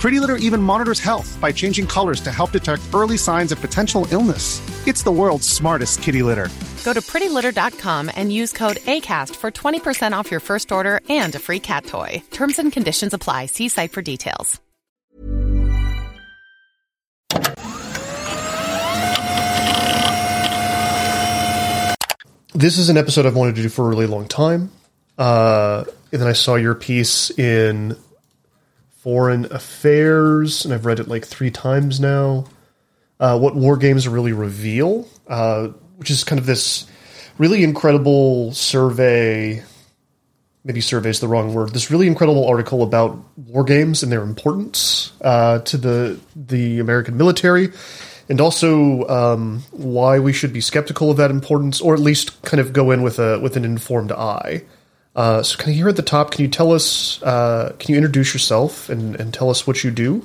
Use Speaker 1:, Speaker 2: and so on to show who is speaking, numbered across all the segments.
Speaker 1: Pretty Litter even monitors health by changing colors to help detect early signs of potential illness. It's the world's smartest kitty litter.
Speaker 2: Go to prettylitter.com and use code ACAST for 20% off your first order and a free cat toy. Terms and conditions apply. See site for details.
Speaker 3: This is an episode I've wanted to do for a really long time. Uh, and then I saw your piece in Foreign Affairs, and I've read it like three times now. Uh, what war games really reveal, uh, which is kind of this really incredible survey. Maybe survey is the wrong word. This really incredible article about war games and their importance uh, to the the American military, and also um, why we should be skeptical of that importance, or at least kind of go in with a with an informed eye. Uh, so, kind of here at the top, can you tell us? Uh, can you introduce yourself and, and tell us what you do?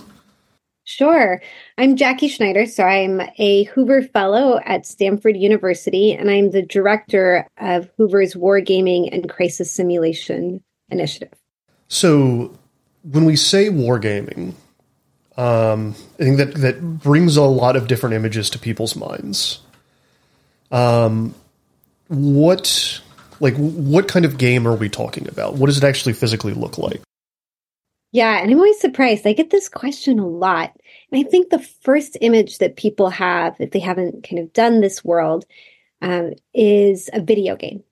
Speaker 4: Sure. I'm Jackie Schneider. So I'm a Hoover Fellow at Stanford University, and I'm the director of Hoover's Wargaming and Crisis Simulation Initiative.
Speaker 3: So, when we say wargaming, um, I think that that brings a lot of different images to people's minds. Um, what like what kind of game are we talking about? What does it actually physically look like?
Speaker 4: Yeah, and I'm always surprised. I get this question a lot. And I think the first image that people have, if they haven't kind of done this world, um, is a video game.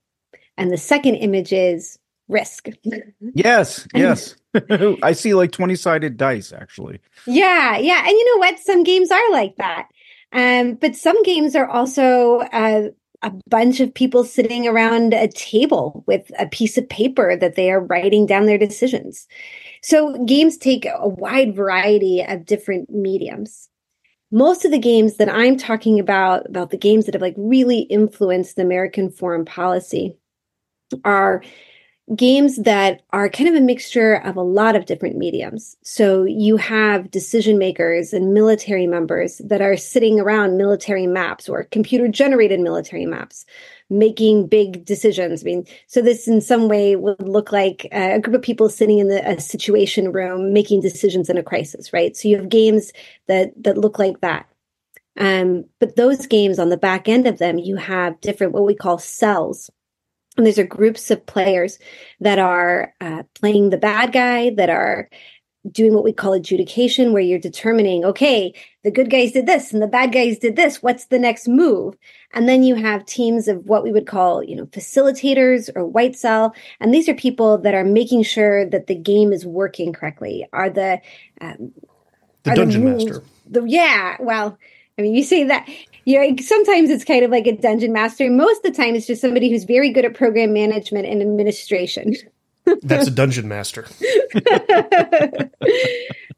Speaker 4: And the second image is risk.
Speaker 5: Yes, yes. I see like 20 sided dice actually.
Speaker 4: Yeah, yeah. And you know what? Some games are like that. Um, but some games are also uh, a bunch of people sitting around a table with a piece of paper that they are writing down their decisions. So games take a wide variety of different mediums. Most of the games that I'm talking about, about the games that have like really influenced American foreign policy are games that are kind of a mixture of a lot of different mediums. So you have decision makers and military members that are sitting around military maps or computer generated military maps making big decisions. I mean, so this in some way would look like a group of people sitting in the, a situation room making decisions in a crisis, right? So you have games that that look like that. Um, but those games on the back end of them, you have different what we call cells and these are groups of players that are uh, playing the bad guy, that are doing what we call adjudication, where you're determining, okay, the good guys did this and the bad guys did this. What's the next move? And then you have teams of what we would call, you know, facilitators or white cell. And these are people that are making sure that the game is working correctly. Are the, um,
Speaker 3: the
Speaker 4: are
Speaker 3: dungeon
Speaker 4: the rules,
Speaker 3: master.
Speaker 4: The, yeah. Well, I mean, you say that you know, sometimes it's kind of like a dungeon master. Most of the time, it's just somebody who's very good at program management and administration.
Speaker 3: That's a dungeon master.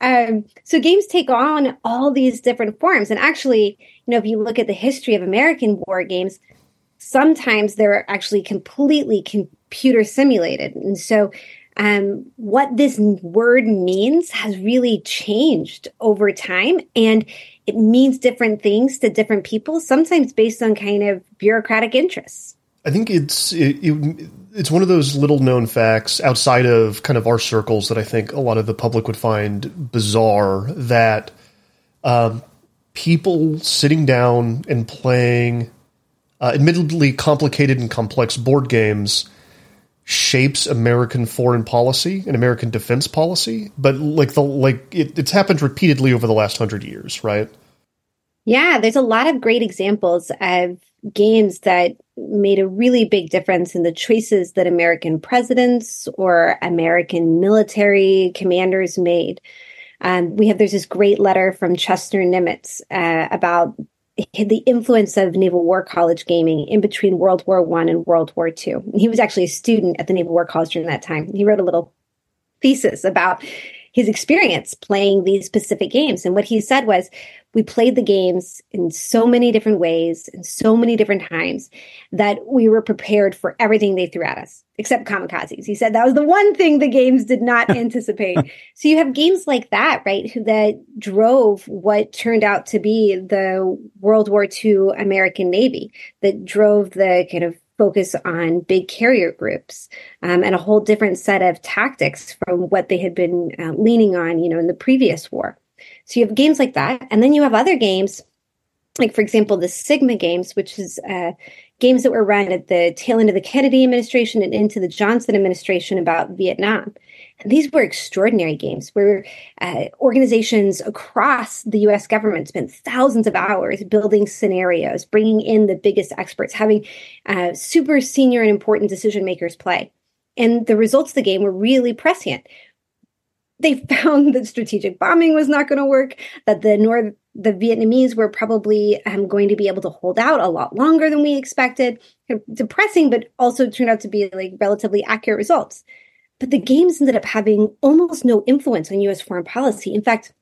Speaker 4: um, so games take on all these different forms, and actually, you know, if you look at the history of American war games, sometimes they're actually completely computer simulated, and so um, what this word means has really changed over time, and it means different things to different people, sometimes based on kind of bureaucratic interests.
Speaker 3: I think it's it, it, it's one of those little known facts outside of kind of our circles that I think a lot of the public would find bizarre that um, people sitting down and playing uh, admittedly complicated and complex board games shapes American foreign policy and American defense policy, but like the like it, it's happened repeatedly over the last hundred years, right?
Speaker 4: Yeah, there's a lot of great examples of games that made a really big difference in the choices that American presidents or American military commanders made. Um, we have there's this great letter from Chester Nimitz uh, about the influence of Naval War College gaming in between World War One and World War Two. He was actually a student at the Naval War College during that time. He wrote a little thesis about his experience playing these specific games. And what he said was, we played the games in so many different ways and so many different times that we were prepared for everything they threw at us, except kamikazes. He said that was the one thing the games did not anticipate. so you have games like that, right? That drove what turned out to be the World War II American Navy, that drove the kind of focus on big carrier groups um, and a whole different set of tactics from what they had been uh, leaning on, you know, in the previous war. So you have games like that, and then you have other games, like for example, the Sigma games, which is uh, games that were run at the tail end of the Kennedy administration and into the Johnson administration about Vietnam. And these were extraordinary games where uh, organizations across the US government spent thousands of hours building scenarios, bringing in the biggest experts, having uh, super senior and important decision makers play. And the results of the game were really prescient. They found that strategic bombing was not going to work, that the North the Vietnamese were probably um, going to be able to hold out a lot longer than we expected. Depressing, but also turned out to be like relatively accurate results. But the games ended up having almost no influence on US foreign policy. In fact,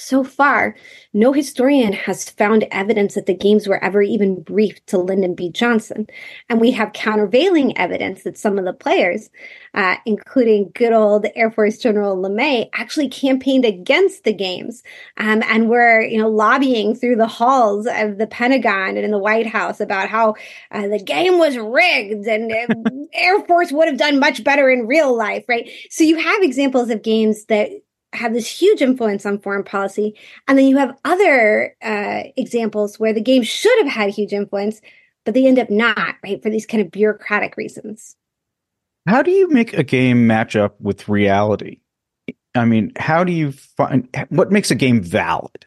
Speaker 4: so far, no historian has found evidence that the games were ever even briefed to Lyndon B. Johnson. And we have countervailing evidence that some of the players, uh, including good old Air Force General LeMay, actually campaigned against the games um, and were, you know, lobbying through the halls of the Pentagon and in the White House about how uh, the game was rigged and uh, Air Force would have done much better in real life, right? So you have examples of games that have this huge influence on foreign policy. And then you have other uh, examples where the game should have had huge influence, but they end up not, right, for these kind of bureaucratic reasons.
Speaker 5: How do you make a game match up with reality? I mean, how do you find what makes a game valid?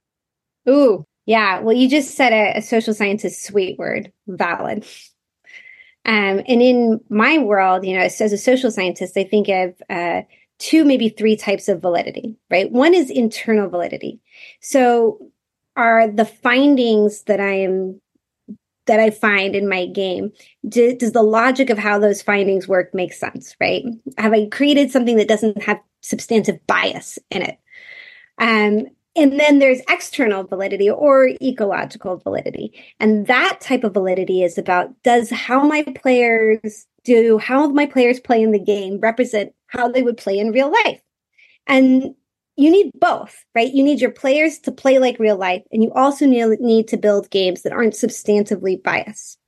Speaker 4: Ooh, yeah. Well, you just said a, a social scientist sweet word, valid. Um, and in my world, you know, as a social scientist, I think of uh, two, maybe three types of validity, right? One is internal validity. So are the findings that I am that I find in my game, do, does the logic of how those findings work make sense, right? Have I created something that doesn't have substantive bias in it? Um, and then there's external validity or ecological validity. And that type of validity is about does how my players do, how my players play in the game represent how they would play in real life. And you need both, right? You need your players to play like real life, and you also need to build games that aren't substantively biased.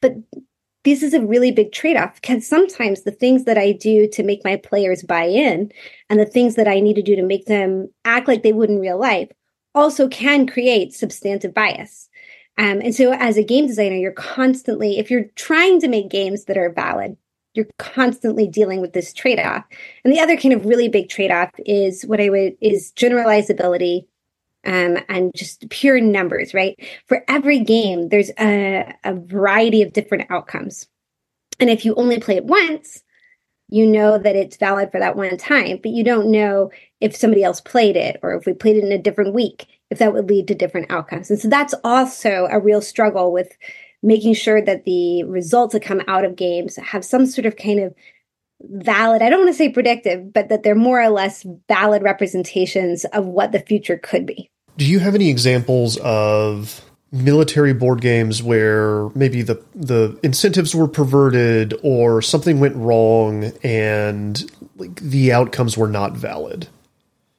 Speaker 4: But this is a really big trade off because sometimes the things that I do to make my players buy in and the things that I need to do to make them act like they would in real life also can create substantive bias. Um, and so, as a game designer, you're constantly, if you're trying to make games that are valid, you're constantly dealing with this trade off. And the other kind of really big trade off is what I would is generalizability um, and just pure numbers, right? For every game, there's a, a variety of different outcomes. And if you only play it once, you know that it's valid for that one time, but you don't know if somebody else played it or if we played it in a different week, if that would lead to different outcomes. And so that's also a real struggle with making sure that the results that come out of games have some sort of kind of valid, I don't want to say predictive, but that they're more or less valid representations of what the future could be.
Speaker 3: Do you have any examples of military board games where maybe the the incentives were perverted or something went wrong and like the outcomes were not valid?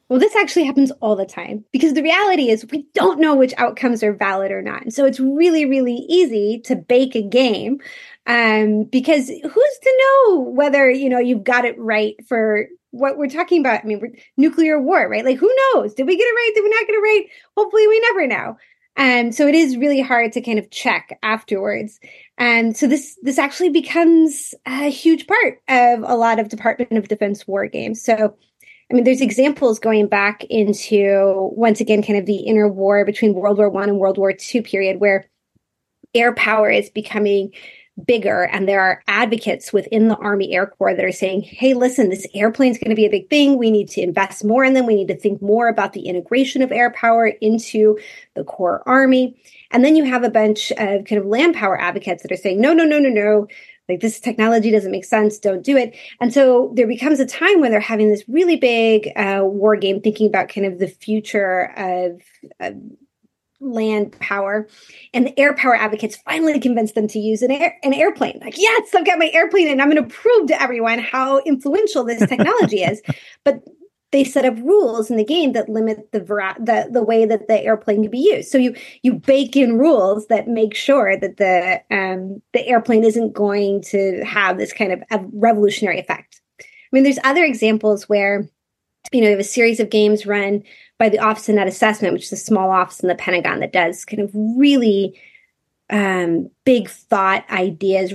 Speaker 4: Well, this actually happens all the time because the reality is we don't know which outcomes are valid or not. And so it's really, really easy to bake a game um, because who's to know whether, you know, you've got it right for what we're talking about? I mean, nuclear war, right? Like, who knows? Did we get it right? Did we not get it right? Hopefully, we never know. And um, so it is really hard to kind of check afterwards. And so this this actually becomes a huge part of a lot of Department of Defense war games. So I mean, there's examples going back into once again kind of the inner war between World War One and World War Two period, where air power is becoming bigger and there are advocates within the army air corps that are saying hey listen this airplane is going to be a big thing. We need to invest more in them. We need to think more about the integration of air power into the core army. And then you have a bunch of kind of land power advocates that are saying no no no no no. Like this technology doesn't make sense. Don't do it. And so there becomes a time when they're having this really big uh, war game thinking about kind of the future of, of land power and the air power advocates finally convinced them to use an air an airplane like yes i've got my airplane and i'm going to prove to everyone how influential this technology is but they set up rules in the game that limit the, the the way that the airplane can be used. So you you bake in rules that make sure that the um, the airplane isn't going to have this kind of revolutionary effect. I mean, there's other examples where you know you have a series of games run by the Office of Net Assessment, which is a small office in the Pentagon that does kind of really um, big thought ideas,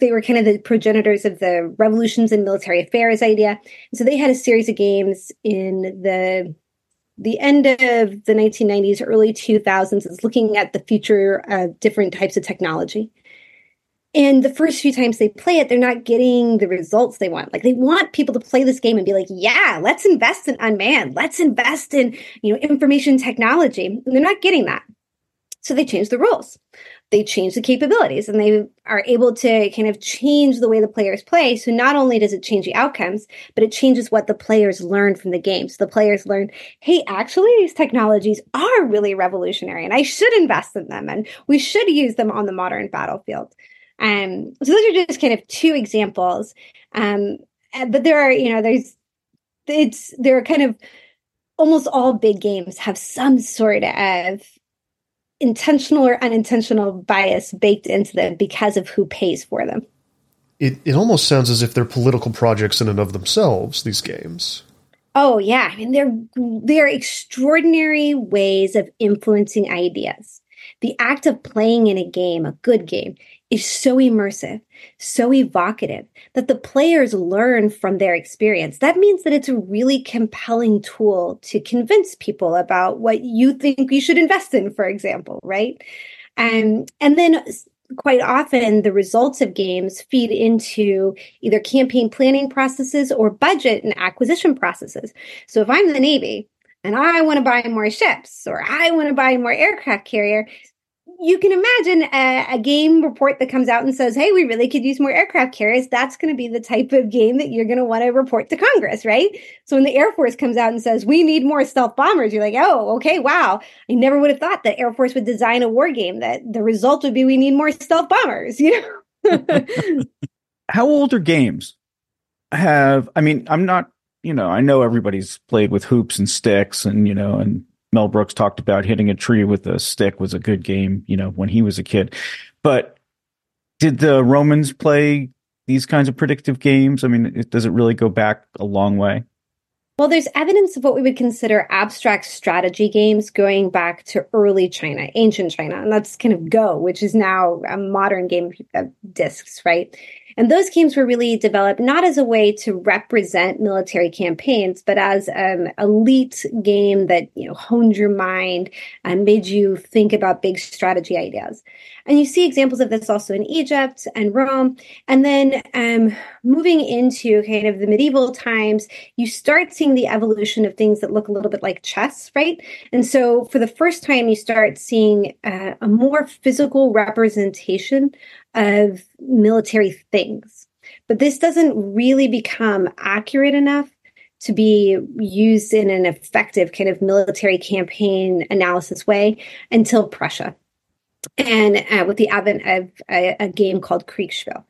Speaker 4: they were kind of the progenitors of the revolutions in military affairs idea. And so they had a series of games in the the end of the 1990s, early 2000s, is looking at the future of different types of technology. And the first few times they play it, they're not getting the results they want. Like they want people to play this game and be like, yeah, let's invest in unmanned. Let's invest in, you know, information technology. And they're not getting that. So they change the rules they change the capabilities and they are able to kind of change the way the players play. So not only does it change the outcomes, but it changes what the players learn from the game. So the players learn, hey, actually, these technologies are really revolutionary and I should invest in them and we should use them on the modern battlefield. Um, so those are just kind of two examples. Um, but there are, you know, there's, it's, there are kind of almost all big games have some sort of intentional or unintentional bias baked into them because of who pays for them.
Speaker 3: It it almost sounds as if they're political projects in and of themselves. These games.
Speaker 4: Oh yeah, I mean they're they're extraordinary ways of influencing ideas. The act of playing in a game, a good game, is so immersive, so evocative that the players learn from their experience. That means that it's a really compelling tool to convince people about what you think you should invest in, for example, right? And and then quite often the results of games feed into either campaign planning processes or budget and acquisition processes. So if I'm the Navy, and I want to buy more ships or I want to buy more aircraft carrier, you can imagine a, a, game report that comes out and says, Hey, we really could use more aircraft carriers. That's going to be the type of game that you're going to want to report to Congress, right? So when the Air Force comes out and says, we need more stealth bombers, you're like, Oh, okay. Wow. I never would have thought that Air Force would design a war game that the result would be we need more stealth bombers, you know?
Speaker 5: How old are games? Have, I mean, I'm not, you know, I know everybody's played with hoops and sticks and, you know, and Mel Brooks talked about hitting a tree with a stick was a good game, you know, when he was a kid. But did the Romans play these kinds of predictive games? I mean, it, does it really go back a long way?
Speaker 4: Well, there's evidence of what we would consider abstract strategy games going back to early China, ancient China, and that's kind of Go, which is now a modern game of discs, right? And those games were really developed not as a way to represent military campaigns, but as an elite game that, you know, honed your mind and made you think about big strategy ideas. And you see examples of this also in Egypt and Rome. And then um, moving into kind of the medieval times, you start seeing the evolution of things that look a little bit like chess, right? And so for the first time, you start seeing uh, a more physical representation of military things. But this doesn't really become accurate enough to be used in an effective kind of military campaign analysis way until Prussia and uh, with the advent of a, a, game called Kriegspiel.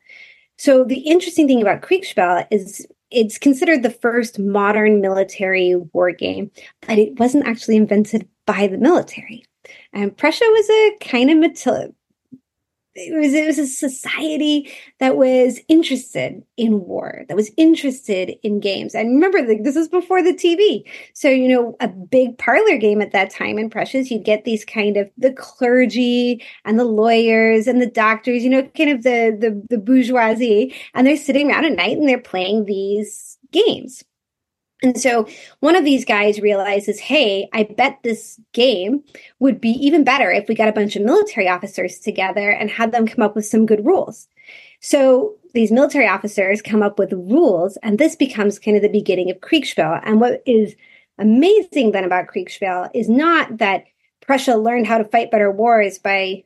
Speaker 4: So the interesting thing about Kriegspiel is it's considered the first modern military war game, but it wasn't actually invented by the military. And Prussia was a kind of it was it was a society that was interested in war, that was interested in games. And remember, this was before the TV, so you know a big parlor game at that time in Prussia's, you'd get these kind of the clergy and the lawyers and the doctors, you know, kind of the the, the bourgeoisie, and they're sitting around at night and they're playing these games. And so one of these guys realizes, hey, I bet this game would be even better if we got a bunch of military officers together and had them come up with some good rules. So these military officers come up with rules, and this becomes kind of the beginning of Kriegspiel. And what is amazing then about Kriegspiel is not that Prussia learned how to fight better wars by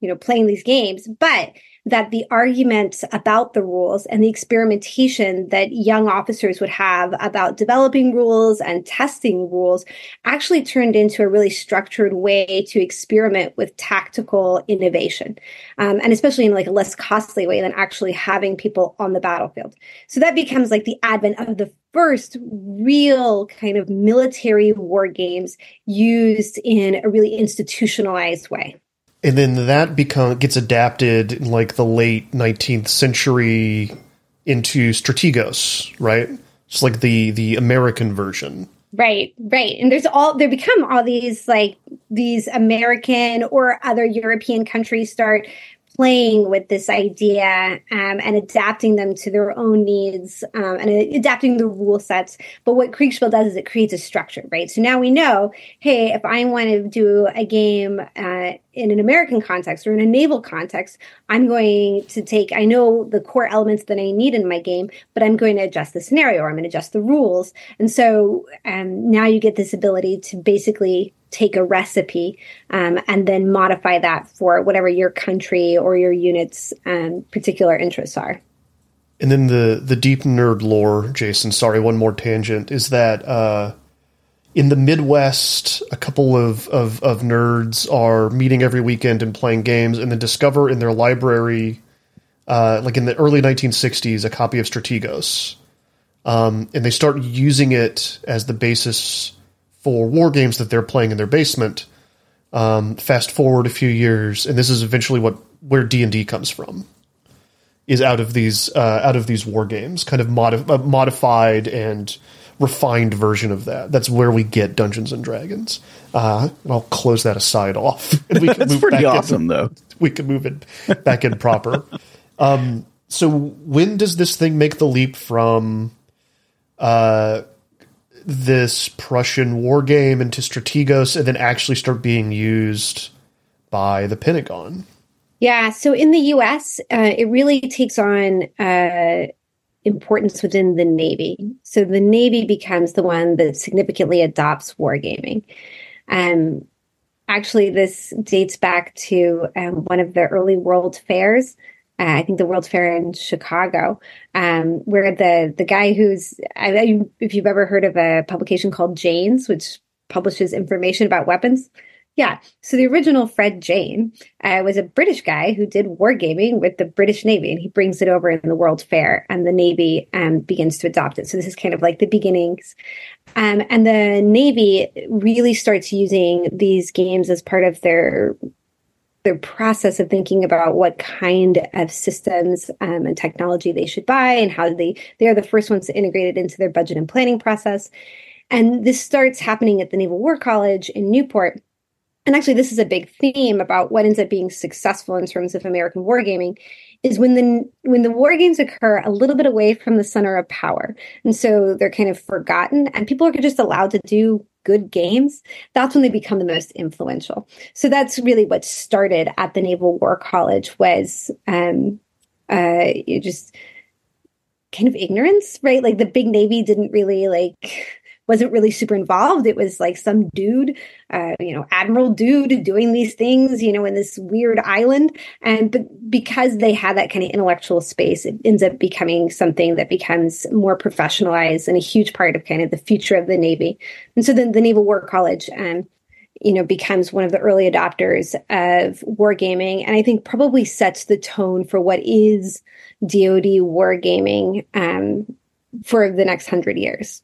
Speaker 4: you know, playing these games, but that the arguments about the rules and the experimentation that young officers would have about developing rules and testing rules actually turned into a really structured way to experiment with tactical innovation um, and especially in like a less costly way than actually having people on the battlefield. So that becomes like the advent of the first real kind of military war games used in a really institutionalized way
Speaker 3: and then that become gets adapted in like the late 19th century into Strategos, right? It's like the the American version.
Speaker 4: Right, right. And there's all there become all these like these American or other European countries start playing with this idea um, and adapting them to their own needs um, and adapting the rule sets. But what Kriegspiel does is it creates a structure, right? So now we know, hey, if I want to do a game uh, in an American context or in a naval context, I'm going to take, I know the core elements that I need in my game, but I'm going to adjust the scenario or I'm going to adjust the rules. And so um, now you get this ability to basically take a recipe um, and then modify that for whatever your country or your unit's um, particular interests are.
Speaker 3: And then the the deep nerd lore, Jason. Sorry, one more tangent is that uh, in the Midwest, a couple of, of of nerds are meeting every weekend and playing games, and then discover in their library, uh, like in the early 1960s, a copy of Strategos, um, and they start using it as the basis for war games that they're playing in their basement. Um, fast forward a few years, and this is eventually what where D and D comes from, is out of these uh, out of these war games, kind of modi- uh, modified and refined version of that. That's where we get Dungeons and Dragons. Uh, and I'll close that aside off.
Speaker 5: And we can That's move pretty back awesome, in, though.
Speaker 3: We can move it back in proper. Um, so when does this thing make the leap from uh, this Prussian war game into Strategos and then actually start being used by the Pentagon.
Speaker 4: Yeah, so in the US, uh, it really takes on uh, importance within the Navy. So the Navy becomes the one that significantly adopts wargaming. Um, actually, this dates back to um, one of the early world fairs uh, I think the World's Fair in Chicago, um, where the the guy who's I, if you've ever heard of a publication called Jane's, which publishes information about weapons. Yeah, so the original Fred Jane uh, was a British guy who did wargaming with the British Navy, and he brings it over in the World Fair, and the Navy um, begins to adopt it. So this is kind of like the beginnings. Um, and the Navy really starts using these games as part of their their process of thinking about what kind of systems um, and technology they should buy and how they they are the first ones to integrate it into their budget and planning process. And this starts happening at the naval war college in newport. And actually this is a big theme about what ends up being successful in terms of american wargaming is when the when the war games occur a little bit away from the center of power. And so they're kind of forgotten and people are just allowed to do good games, that's when they become the most influential. So that's really what started at the Naval War College was um, uh, you just kind of ignorance, right? Like the big Navy didn't really like wasn't really super involved. It was like some dude, uh, you know, admiral dude doing these things, you know, in this weird island. And but because they had that kind of intellectual space, it ends up becoming something that becomes more professionalized and a huge part of kind of the future of the Navy. And so then the Naval War College, um, you know, becomes one of the early adopters of wargaming, and I think probably sets the tone for what is DoD wargaming um, for the next hundred years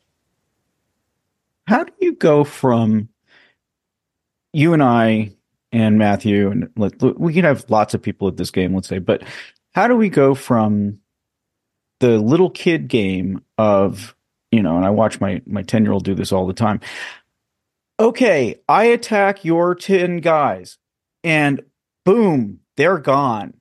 Speaker 5: how do you go from you and I and Matthew and let, we can have lots of people at this game, let's say, but how do we go from the little kid game of you know, and I watch my my ten year old do this all the time. Okay, I attack your ten guys, and boom, they're gone.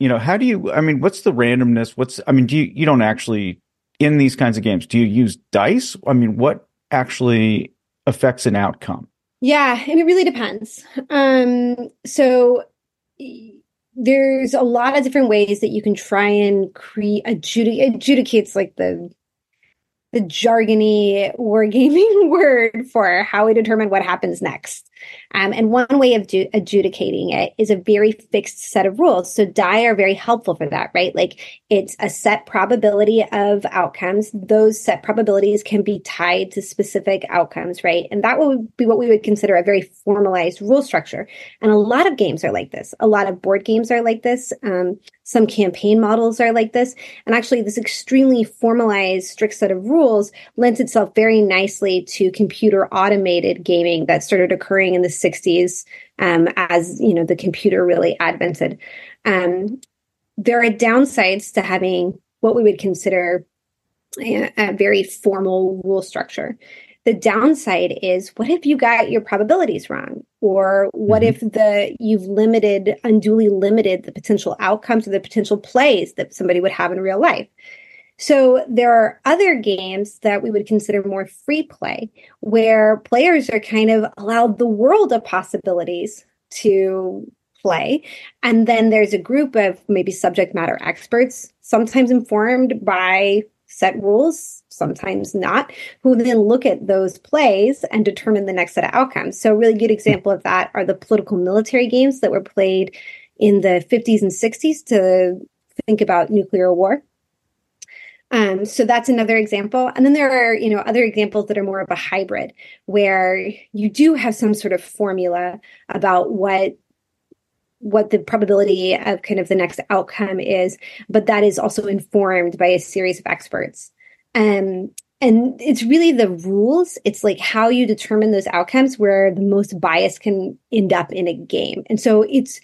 Speaker 5: You know, how do you? I mean, what's the randomness? What's I mean, do you you don't actually in these kinds of games? Do you use dice? I mean, what actually affects an outcome?
Speaker 4: Yeah, and it really depends. Um, so there's a lot of different ways that you can try and create adjudic- adjudicates like the the jargony wargaming word for how we determine what happens next. Um, and one way of do- adjudicating it is a very fixed set of rules. So die are very helpful for that, right? Like it's a set probability of outcomes. Those set probabilities can be tied to specific outcomes, right? And that would be what we would consider a very formalized rule structure. And a lot of games are like this. A lot of board games are like this. Um, some campaign models are like this. And actually, this extremely formalized, strict set of rules lends itself very nicely to computer automated gaming that started occurring in the 60s um, as you know the computer really advented. Um, there are downsides to having what we would consider a, a very formal rule structure. The downside is what if you got your probabilities wrong? Or what mm-hmm. if the you've limited, unduly limited the potential outcomes or the potential plays that somebody would have in real life? So there are other games that we would consider more free play, where players are kind of allowed the world of possibilities to play. And then there's a group of maybe subject matter experts, sometimes informed by set rules, sometimes not, who then look at those plays and determine the next set of outcomes. So, a really good example of that are the political military games that were played in the 50s and 60s to think about nuclear war. Um, so that's another example. And then there are, you know, other examples that are more of a hybrid where you do have some sort of formula about what what the probability of kind of the next outcome is, but that is also informed by a series of experts. Um, and it's really the rules, it's like how you determine those outcomes where the most bias can end up in a game. And so it's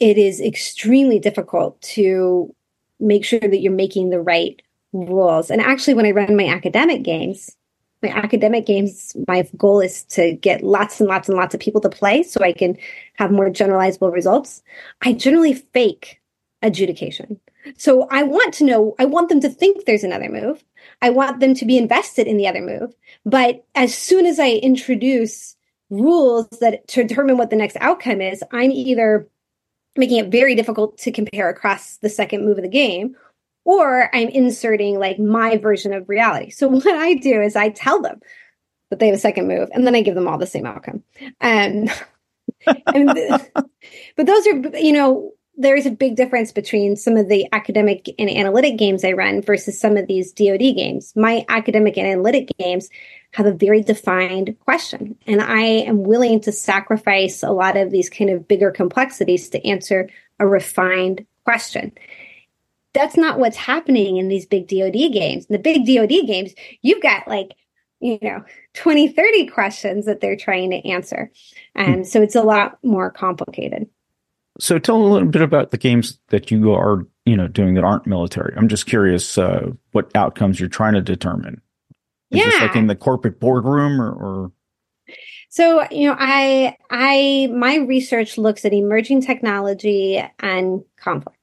Speaker 4: it is extremely difficult to make sure that you're making the right rules. And actually when I run my academic games, my academic games, my goal is to get lots and lots and lots of people to play so I can have more generalizable results. I generally fake adjudication. So I want to know, I want them to think there's another move. I want them to be invested in the other move. But as soon as I introduce rules that to determine what the next outcome is, I'm either making it very difficult to compare across the second move of the game or I'm inserting like my version of reality. So what I do is I tell them that they have a second move, and then I give them all the same outcome. And, but those are, you know, there is a big difference between some of the academic and analytic games I run versus some of these DoD games. My academic and analytic games have a very defined question, and I am willing to sacrifice a lot of these kind of bigger complexities to answer a refined question that's not what's happening in these big DoD games. In the big DoD games, you've got like, you know, 20, 30 questions that they're trying to answer. And um, so it's a lot more complicated.
Speaker 5: So tell a little bit about the games that you are, you know, doing that aren't military. I'm just curious uh, what outcomes you're trying to determine. Is yeah. this like in the corporate boardroom or, or
Speaker 4: so, you know, I I my research looks at emerging technology and conflict.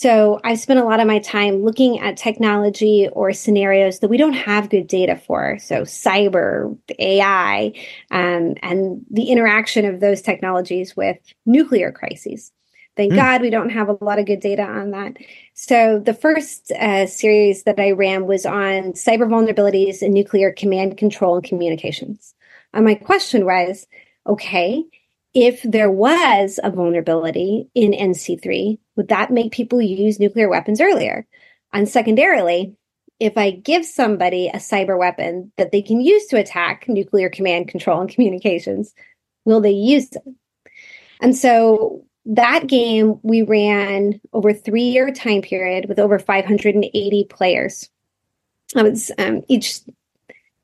Speaker 4: So I've spent a lot of my time looking at technology or scenarios that we don't have good data for. So cyber, AI, um, and the interaction of those technologies with nuclear crises. Thank mm. God we don't have a lot of good data on that. So the first uh, series that I ran was on cyber vulnerabilities in nuclear command control and communications. And my question was, okay, if there was a vulnerability in NC3, would that make people use nuclear weapons earlier? And secondarily, if I give somebody a cyber weapon that they can use to attack nuclear command control and communications, will they use it? And so that game we ran over three year time period with over 580 players. Was, um, each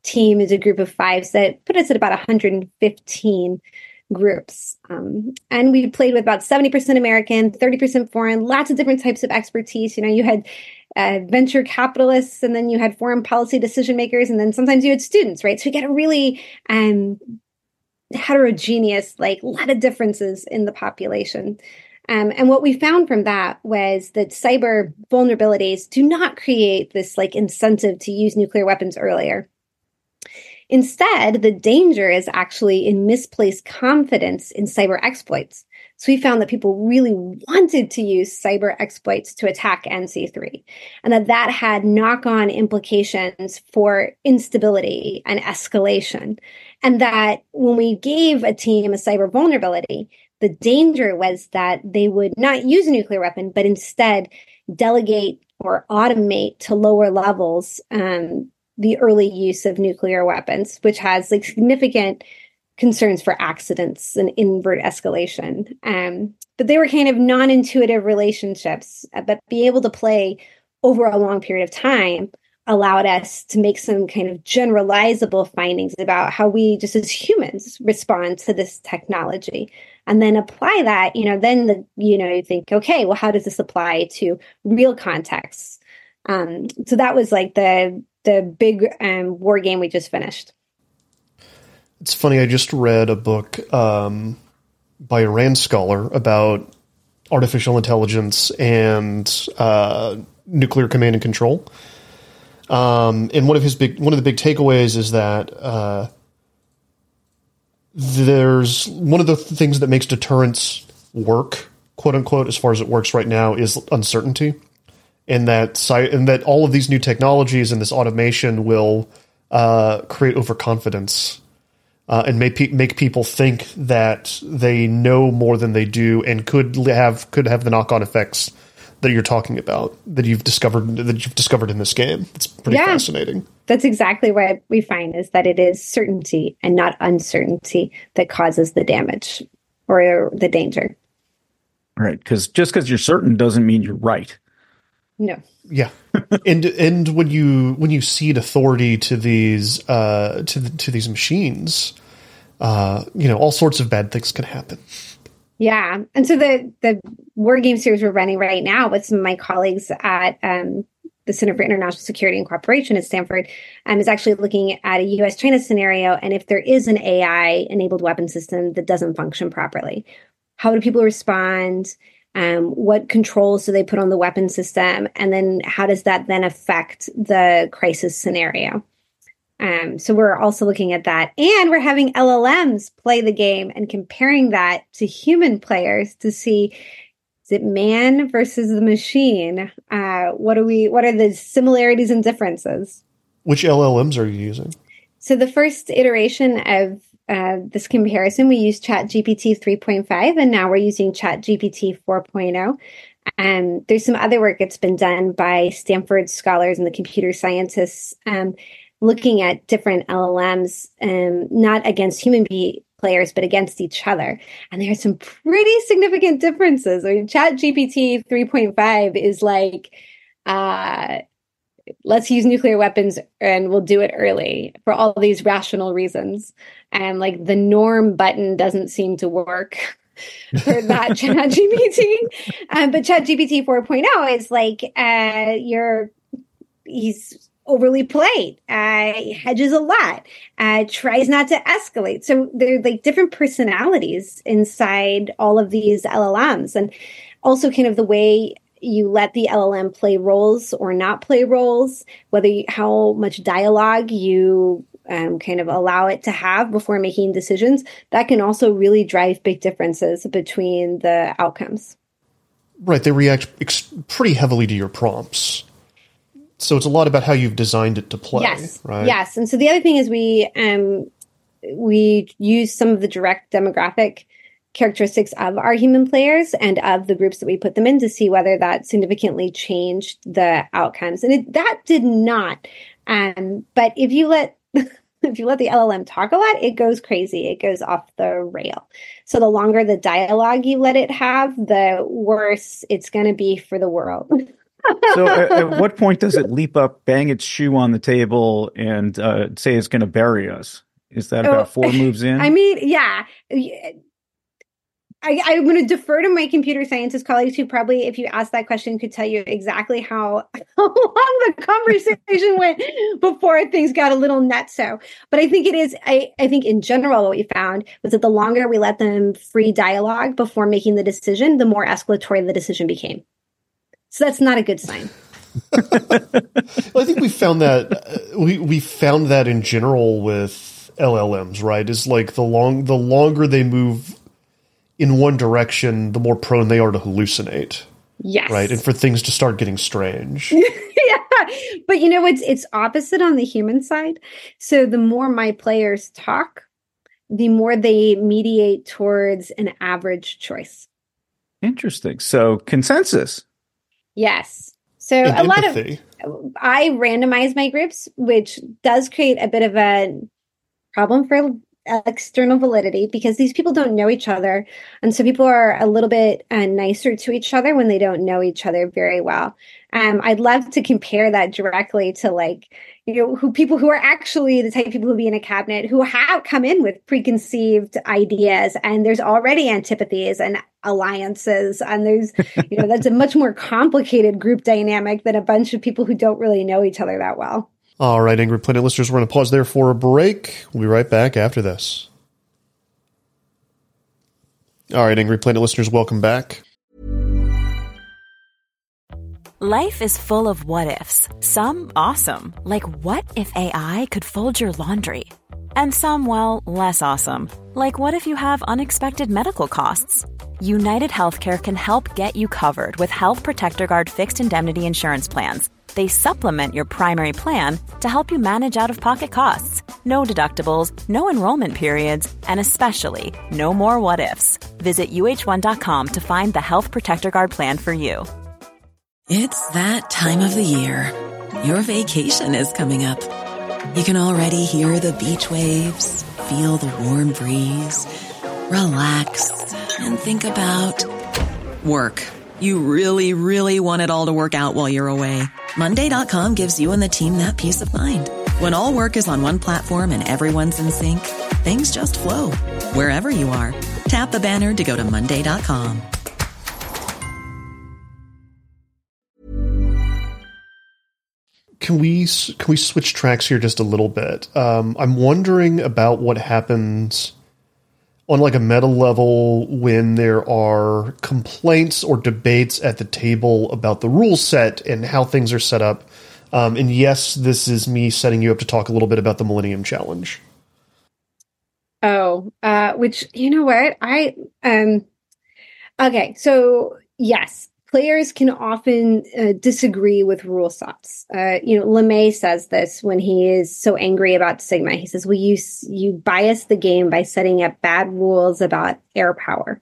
Speaker 4: team is a group of five that put us at about 115 groups. Um, and we played with about 70% American, 30% foreign, lots of different types of expertise. You know, you had uh, venture capitalists and then you had foreign policy decision makers and then sometimes you had students, right? So you get a really um, heterogeneous, like a lot of differences in the population. Um, and what we found from that was that cyber vulnerabilities do not create this like incentive to use nuclear weapons earlier Instead, the danger is actually in misplaced confidence in cyber exploits. So we found that people really wanted to use cyber exploits to attack NC3 and that that had knock on implications for instability and escalation. And that when we gave a team a cyber vulnerability, the danger was that they would not use a nuclear weapon, but instead delegate or automate to lower levels um, the early use of nuclear weapons, which has like significant concerns for accidents and invert escalation. Um, but they were kind of non intuitive relationships, uh, but be able to play over a long period of time allowed us to make some kind of generalizable findings about how we just as humans respond to this technology and then apply that you know then the you know you think okay well how does this apply to real contexts um, so that was like the the big um, war game we just finished
Speaker 3: it's funny, I just read a book um, by a RAND scholar about artificial intelligence and uh, nuclear command and control. Um, and one of his big one of the big takeaways is that uh, there's one of the things that makes deterrence work, quote unquote, as far as it works right now, is uncertainty, and that and that all of these new technologies and this automation will uh, create overconfidence uh, and make pe- make people think that they know more than they do, and could have could have the knock on effects that you're talking about that you've discovered that you've discovered in this game. It's pretty yeah, fascinating.
Speaker 4: That's exactly what we find is that it is certainty and not uncertainty that causes the damage or the danger.
Speaker 5: Right, because just because you're certain doesn't mean you're right.
Speaker 4: No.
Speaker 3: Yeah, and and when you when you cede authority to these uh, to the, to these machines, uh, you know all sorts of bad things can happen.
Speaker 4: Yeah, and so the the war game series we're running right now with some of my colleagues at um, the Center for International Security and Cooperation at Stanford um, is actually looking at a U.S. China scenario, and if there is an AI enabled weapon system that doesn't function properly, how do people respond? Um, what controls do they put on the weapon system? And then how does that then affect the crisis scenario? Um, so we're also looking at that. And we're having LLMs play the game and comparing that to human players to see is it man versus the machine? Uh, what are we what are the similarities and differences?
Speaker 3: Which LLMs are you using?
Speaker 4: So the first iteration of uh, this comparison, we used ChatGPT 3.5, and now we're using ChatGPT 4.0. And there's some other work that's been done by Stanford scholars and the computer scientists um, looking at different LLMs, um, not against human players, but against each other. And there are some pretty significant differences. I mean, ChatGPT 3.5 is like, uh, let's use nuclear weapons and we'll do it early for all these rational reasons. And like the norm button doesn't seem to work for that ChatGPT. Um, but ChatGPT 4.0 is like uh, you're he's overly polite, uh, hedges a lot, uh, tries not to escalate. So there are like different personalities inside all of these LLMs, and also kind of the way you let the LLM play roles or not play roles, whether you, how much dialogue you um, kind of allow it to have before making decisions, that can also really drive big differences between the outcomes.
Speaker 3: Right. They react ex- pretty heavily to your prompts. So it's a lot about how you've designed it to play.
Speaker 4: Yes.
Speaker 3: Right.
Speaker 4: Yes. And so the other thing is we um, we use some of the direct demographic characteristics of our human players and of the groups that we put them in to see whether that significantly changed the outcomes. And it, that did not. Um, but if you let if you let the LLM talk a lot, it goes crazy. It goes off the rail. So the longer the dialogue you let it have, the worse it's going to be for the world.
Speaker 5: so at, at, what point does it leap up, bang its shoe on the table, and uh, say it's going to bury us? Is that about oh, four moves in?
Speaker 4: I mean, yeah. I, am going to defer to my computer scientist colleagues who probably, if you ask that question, could tell you exactly how, how long the conversation went before things got a little nutso. But I think it is, I, I think in general, what we found was that the longer we let them free dialogue before making the decision, the more escalatory the decision became. So that's not a good sign.
Speaker 3: well, I think we found that uh, we we found that in general with LLMs, right? Is like the long the longer they move in one direction, the more prone they are to hallucinate.
Speaker 4: Yes.
Speaker 3: Right. And for things to start getting strange.
Speaker 4: yeah. But you know, it's it's opposite on the human side. So the more my players talk, the more they mediate towards an average choice.
Speaker 5: Interesting. So consensus.
Speaker 4: Yes. So
Speaker 3: And
Speaker 4: a lot of I randomize my groups, which does create a bit of a problem for external validity because these people don't know each other. And so people are a little bit uh, nicer to each other when they don't know each other very well. Um, I'd love to compare that directly to like, you know, who people who are actually the type of people who be in a cabinet who have come in with preconceived ideas and there's already antipathies and alliances. And there's, you know, that's a much more complicated group dynamic than a bunch of people who don't really know each other that well.
Speaker 3: All right, Angry Planet listeners, we're going to pause there for a break. We'll be right back after this. All right, Angry Planet listeners, welcome back.
Speaker 6: Life is full of what ifs. Some awesome, like what if AI could fold your laundry? And some, well, less awesome, like what if you have unexpected medical costs? United Healthcare can help get you covered with Health Protector Guard fixed indemnity insurance plans. They supplement your primary plan to help you manage out of pocket costs. No deductibles, no enrollment periods, and especially no more what ifs. Visit uh1.com to find the Health Protector Guard plan for you.
Speaker 7: It's that time of the year. Your vacation is coming up. You can already hear the beach waves, feel the warm breeze, relax, and think about work. You really, really want it all to work out while you're away. Monday.com gives you and the team that peace of mind. When all work is on one platform and everyone's in sync, things just flow wherever you are. Tap the banner to go to Monday.com.
Speaker 3: Can we can we switch tracks here just a little bit? Um, I'm wondering about what happens on like a meta level when there are complaints or debates at the table about the rule set and how things are set up. Um, and yes, this is me setting you up to talk a little bit about the Millennium Challenge.
Speaker 4: Oh, uh, which you know what I um. Okay, so yes, players can often uh, disagree with rule sets. Uh, you know, LeMay says this when he is so angry about Sigma. He says, "Well, you you bias the game by setting up bad rules about air power."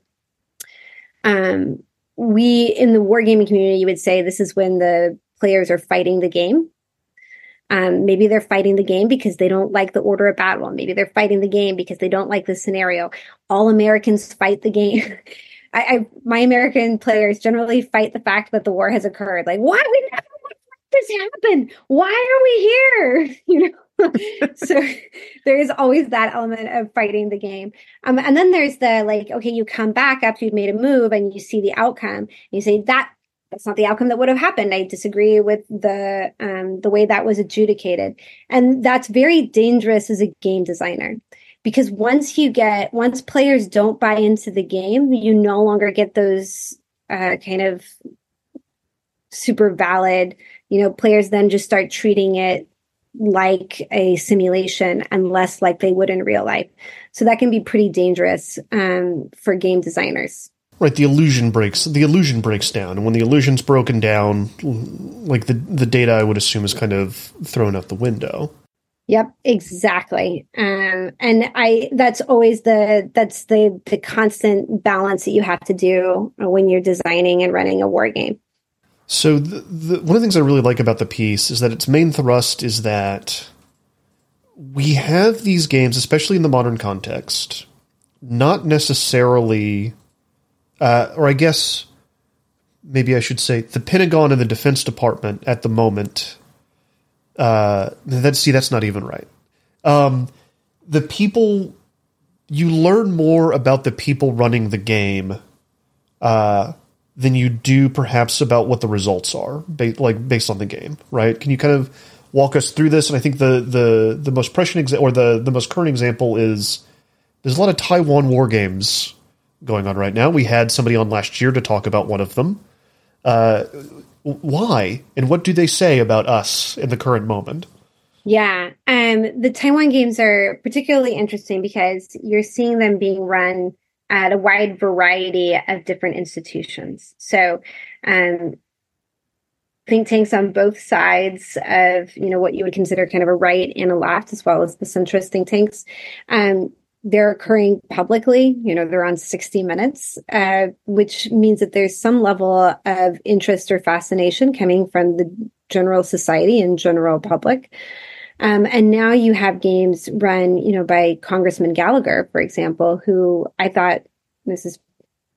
Speaker 4: Um, we in the wargaming community would say this is when the players are fighting the game. Um, maybe they're fighting the game because they don't like the order of battle. Maybe they're fighting the game because they don't like the scenario. All Americans fight the game. I, I my American players generally fight the fact that the war has occurred. Like, why we never let this happen? Why are we here? You know. so there is always that element of fighting the game. Um, and then there's the like, okay, you come back after you've made a move and you see the outcome. And you say that that's not the outcome that would have happened. I disagree with the um, the way that was adjudicated, and that's very dangerous as a game designer because once you get once players don't buy into the game, you no longer get those uh, kind of super valid. You know, players then just start treating it like a simulation and less like they would in real life. So that can be pretty dangerous um, for game designers.
Speaker 3: Right, the illusion breaks. The illusion breaks down, and when the illusion's broken down, like the the data, I would assume is kind of thrown out the window.
Speaker 4: Yep, exactly. Um, and I that's always the that's the the constant balance that you have to do when you're designing and running a war game.
Speaker 3: So the, the, one of the things I really like about the piece is that its main thrust is that we have these games, especially in the modern context, not necessarily, uh, or I guess maybe I should say, the Pentagon and the Defense Department at the moment. Uh, that see, that's not even right. Um, the people you learn more about the people running the game. Uh, than you do perhaps about what the results are, ba- like based on the game, right? Can you kind of walk us through this? And I think the the the most prescient exa- or the the most current example is there's a lot of Taiwan war games going on right now. We had somebody on last year to talk about one of them. Uh, why and what do they say about us in the current moment?
Speaker 4: Yeah, um, the Taiwan games are particularly interesting because you're seeing them being run at a wide variety of different institutions. So, um, think tanks on both sides of you know what you would consider kind of a right and a left, as well as the centrist think tanks. Um, they're occurring publicly. You know, they're on 60 Minutes, uh, which means that there's some level of interest or fascination coming from the general society and general public. Um, and now you have games run, you know, by Congressman Gallagher, for example, who I thought this is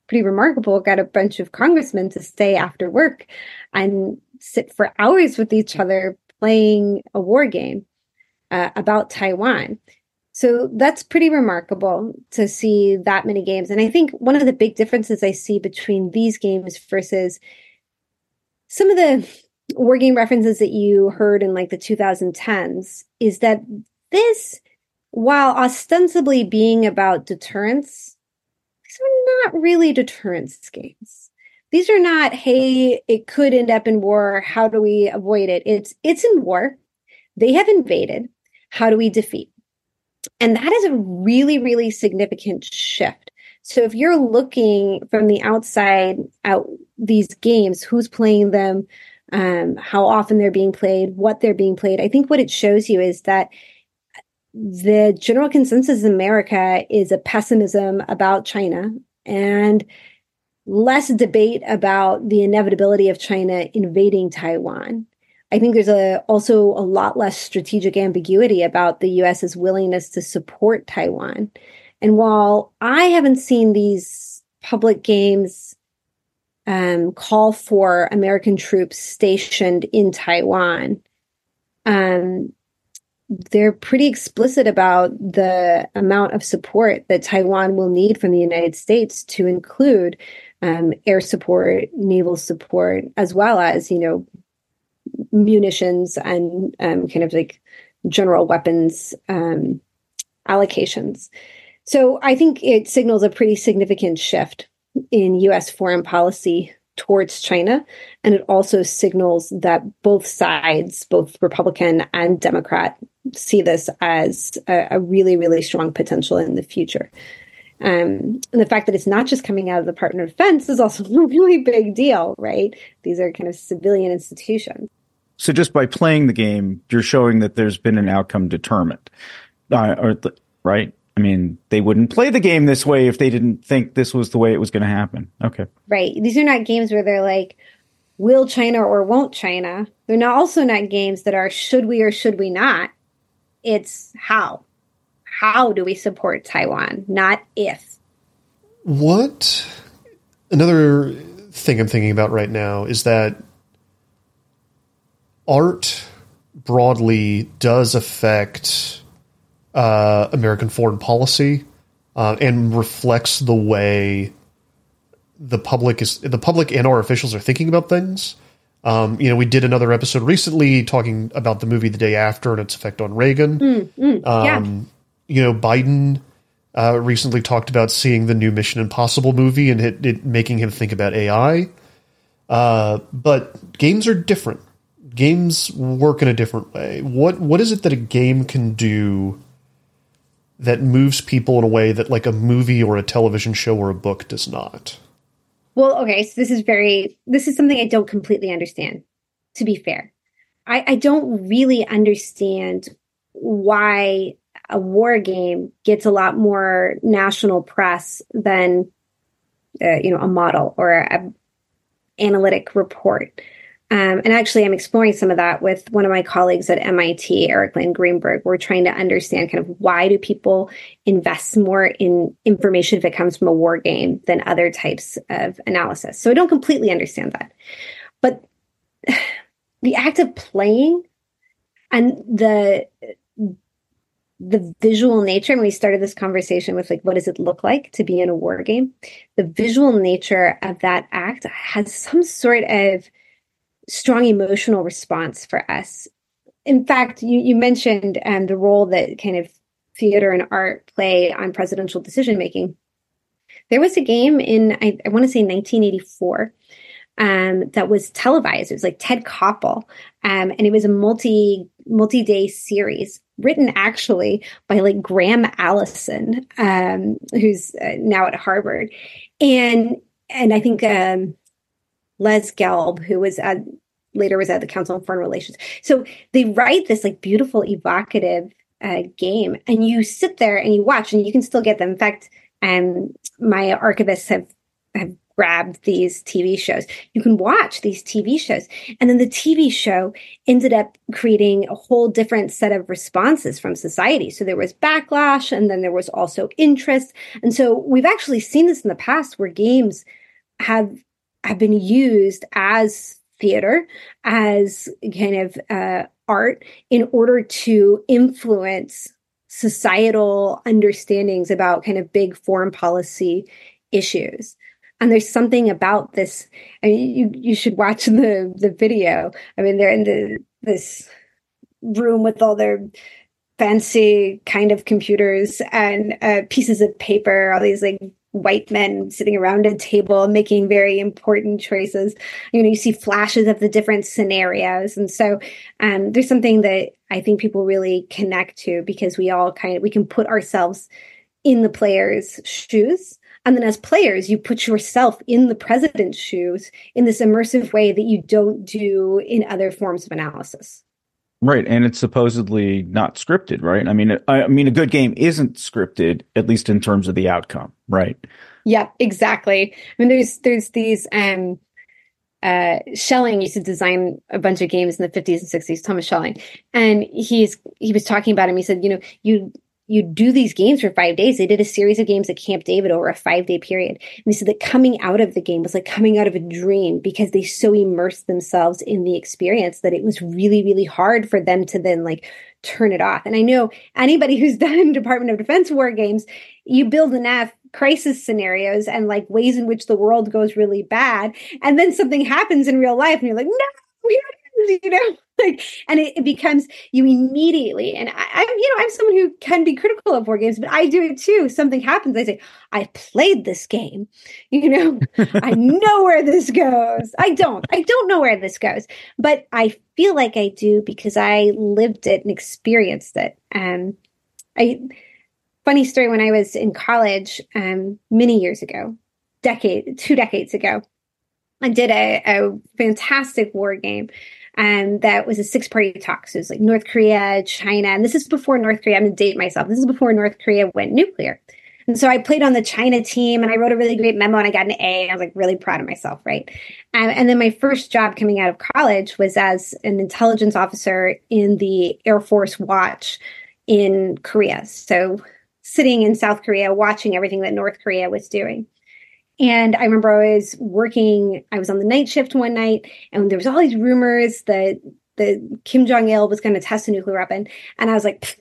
Speaker 4: pretty remarkable. Got a bunch of congressmen to stay after work and sit for hours with each other playing a war game uh, about Taiwan. So that's pretty remarkable to see that many games. And I think one of the big differences I see between these games versus some of the war game references that you heard in like the 2010s is that this, while ostensibly being about deterrence, these are not really deterrence games. These are not, hey, it could end up in war. How do we avoid it? It's it's in war. They have invaded. How do we defeat? And that is a really, really significant shift. So if you're looking from the outside at these games, who's playing them, um, how often they're being played, what they're being played, I think what it shows you is that the general consensus in America is a pessimism about China and less debate about the inevitability of China invading Taiwan. I think there's a also a lot less strategic ambiguity about the US's willingness to support Taiwan. And while I haven't seen these public games um, call for American troops stationed in Taiwan, um, they're pretty explicit about the amount of support that Taiwan will need from the United States to include um, air support, naval support, as well as you know munitions and um, kind of like general weapons um, allocations. So I think it signals a pretty significant shift in US foreign policy towards China. And it also signals that both sides, both Republican and Democrat, see this as a, a really, really strong potential in the future. Um, and the fact that it's not just coming out of the Department of Defense is also a really big deal, right? These are kind of civilian institutions.
Speaker 5: So just by playing the game, you're showing that there's been an outcome determined, uh, or th- right? I mean, they wouldn't play the game this way if they didn't think this was the way it was going to happen. Okay,
Speaker 4: right. These are not games where they're like, "Will China or won't China?" They're not also not games that are "should we or should we not." It's how. How do we support Taiwan? Not if.
Speaker 3: What? Another thing I'm thinking about right now is that art broadly does affect uh, American foreign policy uh, and reflects the way the public is the public and our officials are thinking about things. Um, you know, we did another episode recently talking about the movie The Day After and its effect on Reagan.
Speaker 4: Mm, mm, yeah.
Speaker 3: Um, you know, Biden uh, recently talked about seeing the new Mission Impossible movie and it, it making him think about AI. Uh, but games are different games work in a different way. What what is it that a game can do that moves people in a way that like a movie or a television show or a book does not?
Speaker 4: Well, okay, so this is very this is something I don't completely understand, to be fair. I, I don't really understand why a war game gets a lot more national press than uh, you know a model or a analytic report. Um, and actually, I'm exploring some of that with one of my colleagues at MIT, Erik Lin-Greenberg. We're trying to understand kind of why do people invest more in information if it comes from a war game than other types of analysis. So I don't completely understand that. But the act of playing and the the visual nature and we started this conversation with like what does it look like to be in a war game the visual nature of that act has some sort of strong emotional response for us. In fact, you, you mentioned um, the role that kind of theater and art play on presidential decision making. There was a game in, I, I want to say 1984, um, that was televised. It was like Ted Koppel, um, and it was a multi multi day series written actually by like Graham Allison, um, who's uh, now at Harvard, and and I think um, Les Gelb, who was at later was at the Council on Foreign Relations. So they write this like beautiful, evocative uh, game, and you sit there and you watch, and you can still get them. In fact, um, my archivists have have grabbed these TV shows. You can watch these TV shows. And then the TV show ended up creating a whole different set of responses from society. So there was backlash and then there was also interest. And so we've actually seen this in the past where games have have been used as theater, as kind of uh, art in order to influence societal understandings about kind of big foreign policy issues. And there's something about this I mean, you you should watch the the video. I mean they're in the this room with all their fancy kind of computers and uh, pieces of paper all these like white men sitting around a table making very important choices. You know you see flashes of the different scenarios. And so um, there's something that i think people really connect to because we all kind of we can put ourselves in the player's shoes. And then as players, you put yourself in the president's shoes in this immersive way that you don't do in other forms of analysis.
Speaker 5: Right, and it's supposedly not scripted, right? I mean, I mean, a good game isn't scripted, at least in terms of the outcome, right?
Speaker 4: Yeah, exactly. I mean, there's there's these um, uh, Schelling used to design a bunch of games in the 50s and 60s. Thomas Schelling, and he's he was talking about him. He said, you know, you you do these games for five days. They did a series of games at Camp David over a five day period. And they said that coming out of the game was like coming out of a dream because they so immersed themselves in the experience that it was really, really hard for them to then like turn it off. And I know anybody who's done Department of Defense war games, you build enough crisis scenarios and like ways in which the world goes really bad. And then something happens in real life and you're like, no, you know like and it, it, becomes you immediately and I, am you know i'm someone who can be critical of war games but i do it too. Something happens i say i played this game you know? I know where this goes. I don't. I don't know where this goes but i feel like i do because i lived it and experienced it. Um i funny story when i was in college um many years ago decade two decades ago I did a, a fantastic war game and that was a six party talk. So it was like North Korea, China, and this is before North Korea. I'm going to date myself. This is before North Korea went nuclear. And so I played on the China team and I wrote a really great memo and I got an A. I was like really proud of myself, right? Um, and then my first job coming out of college was as an intelligence officer in the Air Force Watch in Korea. So sitting in South Korea, watching everything that North Korea was doing. And I remember I was working, I was on the night shift one night, and there was all these rumors that the Kim Jong Il was going to test a nuclear weapon. And I was like,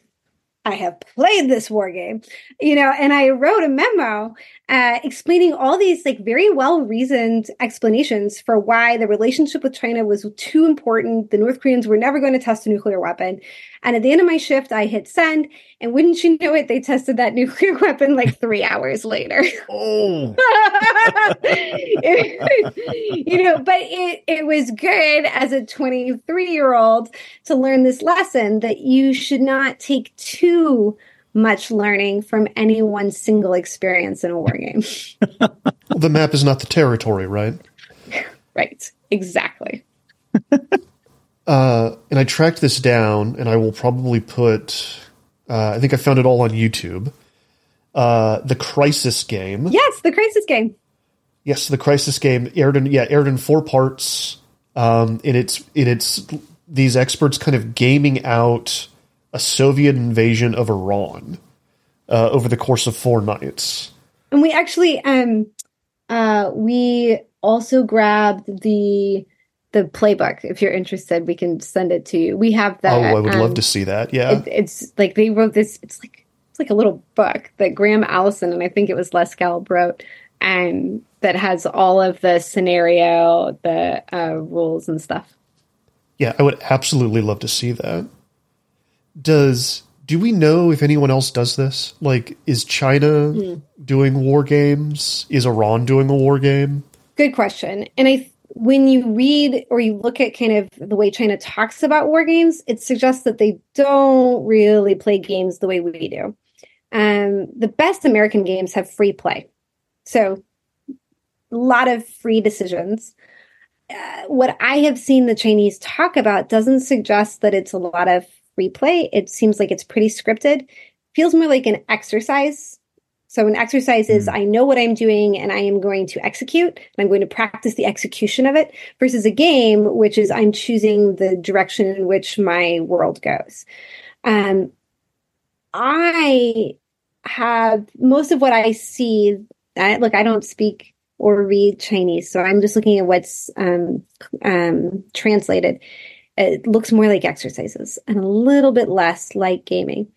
Speaker 4: I have played this war game, you know, and I wrote a memo uh, explaining all these like very well reasoned explanations for why the relationship with China was too important. The North Koreans were never going to test a nuclear weapon. And at the end of my shift, I hit send, and wouldn't you know it, they tested that nuclear weapon like three hours later.
Speaker 5: Oh,
Speaker 4: you know, but it it was good as a 23 year old to learn this lesson that you should not take too much learning from any one single experience in a war game.
Speaker 3: well, the map is not the territory, right?
Speaker 4: Right. Exactly.
Speaker 3: Uh, and I tracked this down, and I will probably put. Uh, I think I found it all on YouTube. Uh, the Crisis game.
Speaker 4: Yes, the Crisis game.
Speaker 3: Yes, the Crisis game aired in yeah aired in four parts. Um, and it's in its these experts kind of gaming out a Soviet invasion of Iran uh, over the course of four nights.
Speaker 4: And we actually, um, uh, we also grabbed the the playbook. If you're interested, we can send it to you. We have that.
Speaker 3: Oh, I would um, love to see that. Yeah,
Speaker 4: it, it's like they wrote this. It's like it's like a little book that Graham Allison and I think it was Les Gelb wrote, and that has all of the scenario, the uh, rules and stuff.
Speaker 3: Yeah, I would absolutely love to see that does do we know if anyone else does this? Like, is China mm. doing war games? Is Iran doing a war game?
Speaker 4: Good question. And I when you read or you look at kind of the way China talks about war games, it suggests that they don't really play games the way we do. Um, the best American games have free play. So, a lot of free decisions. Uh, what I have seen the Chinese talk about doesn't suggest that it's a lot of free play. It seems like it's pretty scripted. Feels more like an exercise so an exercise is mm. I know what I'm doing and I am going to execute and I'm going to practice the execution of it versus a game, which is I'm choosing the direction in which my world goes. Um, I have most of what I see. I, look, I don't speak or read Chinese, so I'm just looking at what's um, um, translated. It looks more like exercises and a little bit less like gaming.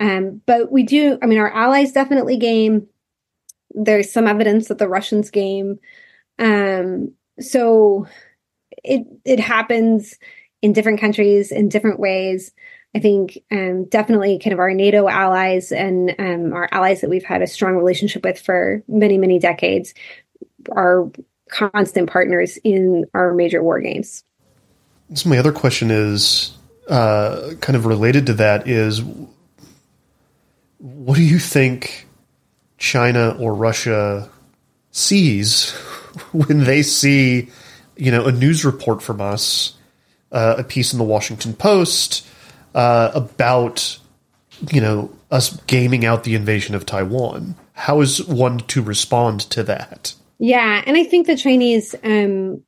Speaker 4: Um, but we do, I mean, our allies definitely game. There's some evidence that the Russians game. Um, so it it happens in different countries in different ways. I think um, definitely kind of our NATO allies and um, our allies that we've had a strong relationship with for many, many decades are constant partners in our major war games.
Speaker 3: So my other question is uh, kind of related to that is what do you think China or Russia sees when they see, you know, a news report from us, uh, a piece in the Washington Post uh, about, you know, us gaming out the invasion of Taiwan? How is one to respond to that?
Speaker 4: Yeah, and I think the Chinese um,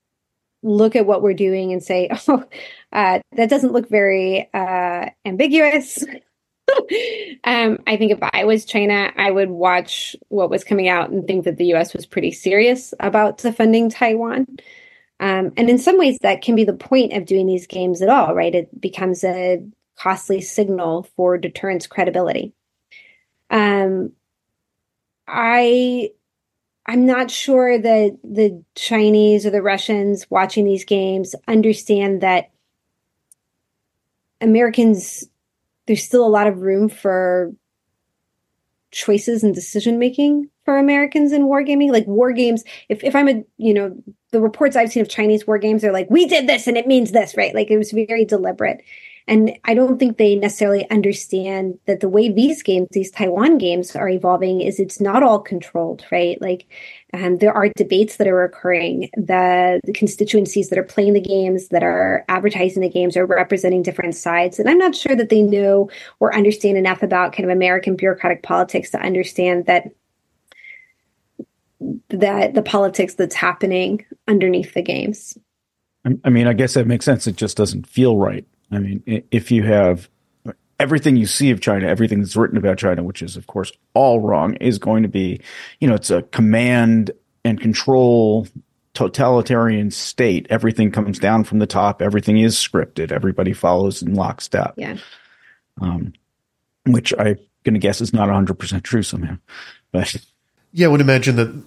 Speaker 4: look at what we're doing and say, "Oh, uh, that doesn't look very uh, ambiguous." um, I think if I was China, I would watch what was coming out and think that the US was pretty serious about defending Taiwan. Um, and in some ways, that can be the point of doing these games at all, right? It becomes a costly signal for deterrence credibility. Um, I I'm not sure that the Chinese or the Russians watching these games understand that Americans there's still a lot of room for choices and decision making for Americans in wargaming. Like war games, if, if I'm a, you know, the reports I've seen of Chinese war games are like, we did this and it means this, right? Like it was very deliberate. And I don't think they necessarily understand that the way these games, these Taiwan games are evolving is it's not all controlled, right? Like um, there are debates that are occurring. The, the, constituencies that are playing the games, that are advertising the games, are representing different sides. And I'm not sure that they know or understand enough about kind of American bureaucratic politics to understand that that the politics that's happening underneath the games.
Speaker 5: I mean, I guess that makes sense. It just doesn't feel right. I mean, if you have everything you see of China, everything that's written about China, which is of course all wrong, is going to be, you know, it's a command and control totalitarian state. Everything comes down from the top. Everything is scripted. Everybody follows in lockstep.
Speaker 4: Yeah.
Speaker 5: Um, which I'm going to guess is not 100% true somehow. But
Speaker 3: yeah, I would imagine that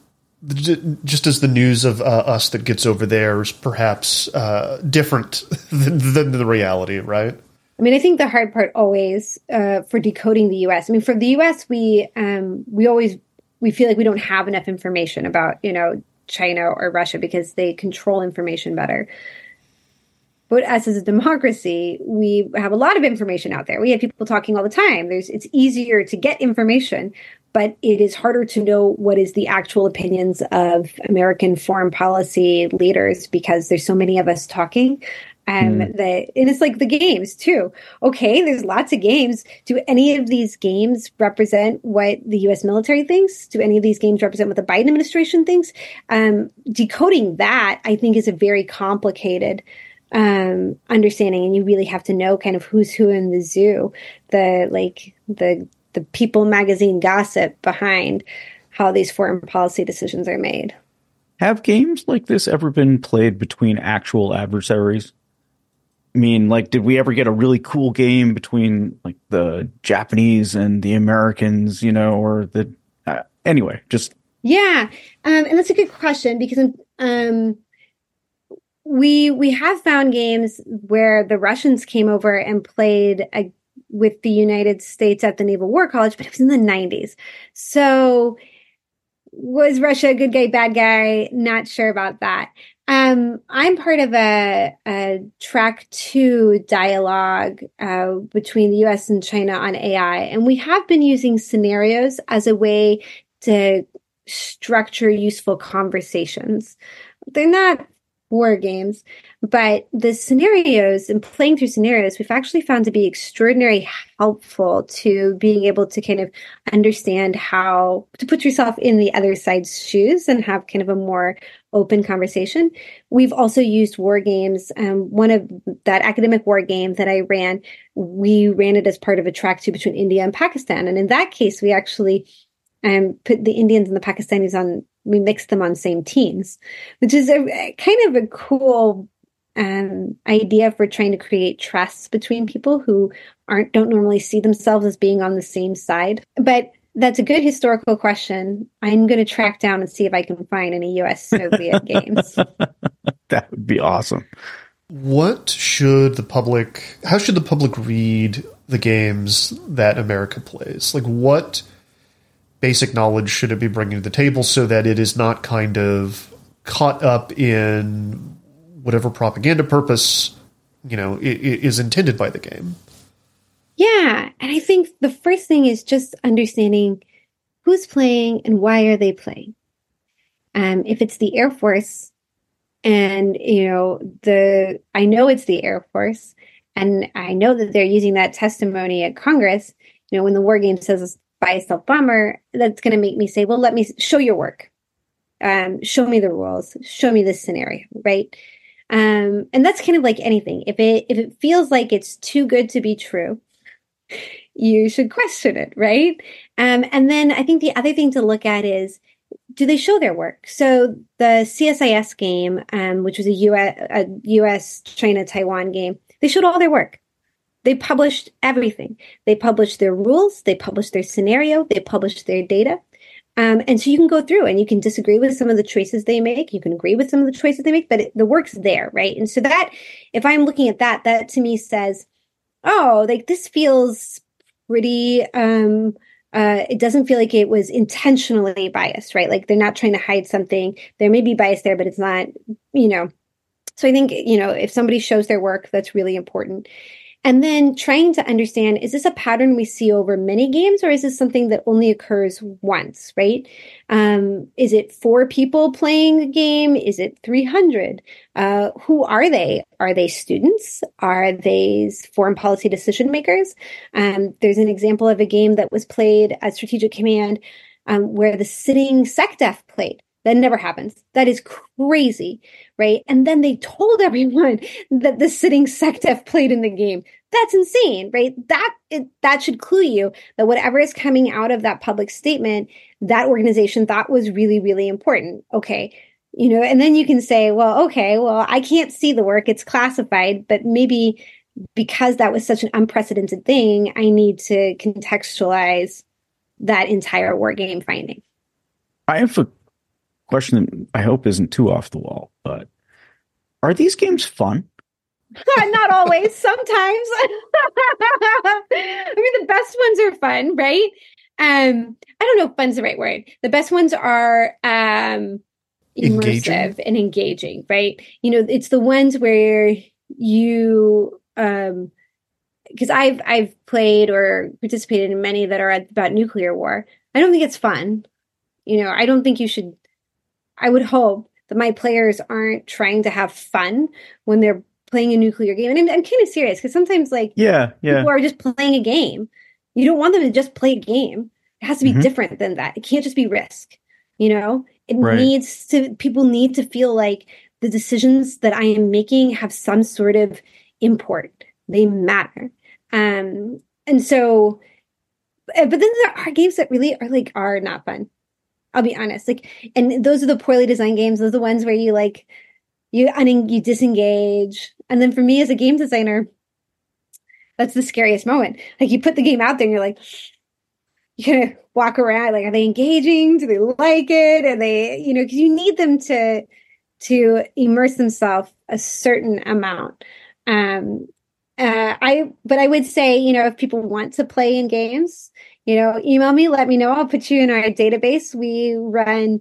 Speaker 3: just as the news of uh, us that gets over there is perhaps uh, different than, than, the reality, right?
Speaker 4: I mean, I think the hard part always uh, for decoding the U.S. I mean, for the U.S., we um, we always we feel like we don't have enough information about you know China or Russia because they control information better. But us as a democracy, we have a lot of information out there. We have people talking all the time. There's it's easier to get information, but it is harder to know what is the actual opinions of American foreign policy leaders because there's so many of us talking. Um, mm. that and it's like the games too. Okay, there's lots of games. Do any of these games represent what the U.S. military thinks? Do any of these games represent what the Biden administration thinks? Um, decoding that, I think, is a very complicated um, understanding, and you really have to know kind of who's who in the zoo. The like the the People magazine gossip behind how these foreign policy decisions are made.
Speaker 5: Have games like this ever been played between actual adversaries? I mean, like, did we ever get a really cool game between like the Japanese and the Americans, you know, or the uh, anyway, just
Speaker 4: yeah, um, and that's a good question because um, we we have found games where the Russians came over and played a with the United States at the Naval War College, but it was in the 90s. So was Russia a good guy, bad guy? Not sure about that. Um, I'm part of a, a track two dialogue uh, between the US and China on AI, and we have been using scenarios as a way to structure useful conversations. They're not war games, but the scenarios and playing through scenarios, we've actually found to be extraordinarily helpful to being able to kind of understand how to put yourself in the other side's shoes and have kind of a more open conversation. We've also used war games. Um, one of that academic war game that I ran, we ran it as part of a track two between India and Pakistan. And in that case, we actually um, put the Indians and the Pakistanis on we mix them on same teams, which is a kind of a cool um, idea for trying to create trust between people who aren't don't normally see themselves as being on the same side. But that's a good historical question. I'm going to track down and see if I can find any U.S. Soviet games.
Speaker 5: That would be awesome.
Speaker 3: What should the public? How should the public read the games that America plays? Like what? Basic knowledge should it be bringing to the table so that it is not kind of caught up in whatever propaganda purpose you know is intended by the game.
Speaker 4: Yeah and i think the first thing is just understanding who's playing and why are they playing. Um, if it's the air force and you know the i know it's the air force and i know that they're using that testimony at congress you know when the war game says by a stealth bomber, that's going to make me say, well, let me show your work. Um, show me the rules. Show me this scenario, right? Um, and that's kind of like anything. If it if it feels like it's too good to be true, you should question it, right? Um, and then I think the other thing to look at is do they show their work? So the CSIS game, um, which was a US, a US China Taiwan game, they showed all their work. They published everything. They published their rules, they published their scenario, they published their data. Um, and so you can go through and you can disagree with some of the choices they make. You can agree with some of the choices they make, but it, the work's there, right? And so that, if I'm looking at that, that to me says, oh, like this feels pretty, um, uh, it doesn't feel like it was intentionally biased, right? Like they're not trying to hide something. There may be bias there, but it's not, you know. So I think, you know, if somebody shows their work, that's really important. And then trying to understand is this a pattern we see over many games or is this something that only occurs once, right? Um, is it four people playing a game? Is it 300? Uh, who are they? Are they students? Are they foreign policy decision makers? Um, there's an example of a game that was played at Strategic Command um, where the sitting SecDef played. That never happens. That is crazy, right? And then they told everyone that the sitting SecDef played in the game. That's insane, right? That it, that should clue you that whatever is coming out of that public statement, that organization thought was really, really important. Okay, you know, and then you can say, well, okay, well, I can't see the work; it's classified, but maybe because that was such an unprecedented thing, I need to contextualize that entire war game finding.
Speaker 5: I have a question that I hope isn't too off the wall, but are these games fun?
Speaker 4: Not always, sometimes. I mean, the best ones are fun, right? Um, I don't know if fun's the right word. The best ones are um immersive engaging. and engaging, right? You know, it's the ones where you um because I've I've played or participated in many that are about nuclear war. I don't think it's fun. You know, I don't think you should I would hope that my players aren't trying to have fun when they're playing a nuclear game. And I'm, I'm kind of serious because sometimes, like,
Speaker 5: yeah, yeah,
Speaker 4: people are just playing a game. You don't want them to just play a game. It has to be mm-hmm. different than that. It can't just be risk. You know, it right. needs to. People need to feel like the decisions that I am making have some sort of import. They matter. Um, and so, eh, but then there are games that really are like are not fun. I'll be honest. Like, and those are the poorly designed games. Those are the ones where you like, you un- you disengage. And then for me as a game designer, that's the scariest moment. Like you put the game out there and you're like, you kind of walk around. Like, are they engaging? Do they like it? Are they, you know, because you need them to to immerse themselves a certain amount. Um, uh, I, but I would say, you know, if people want to play in games, you know, email me, let me know. I'll put you in our database. We run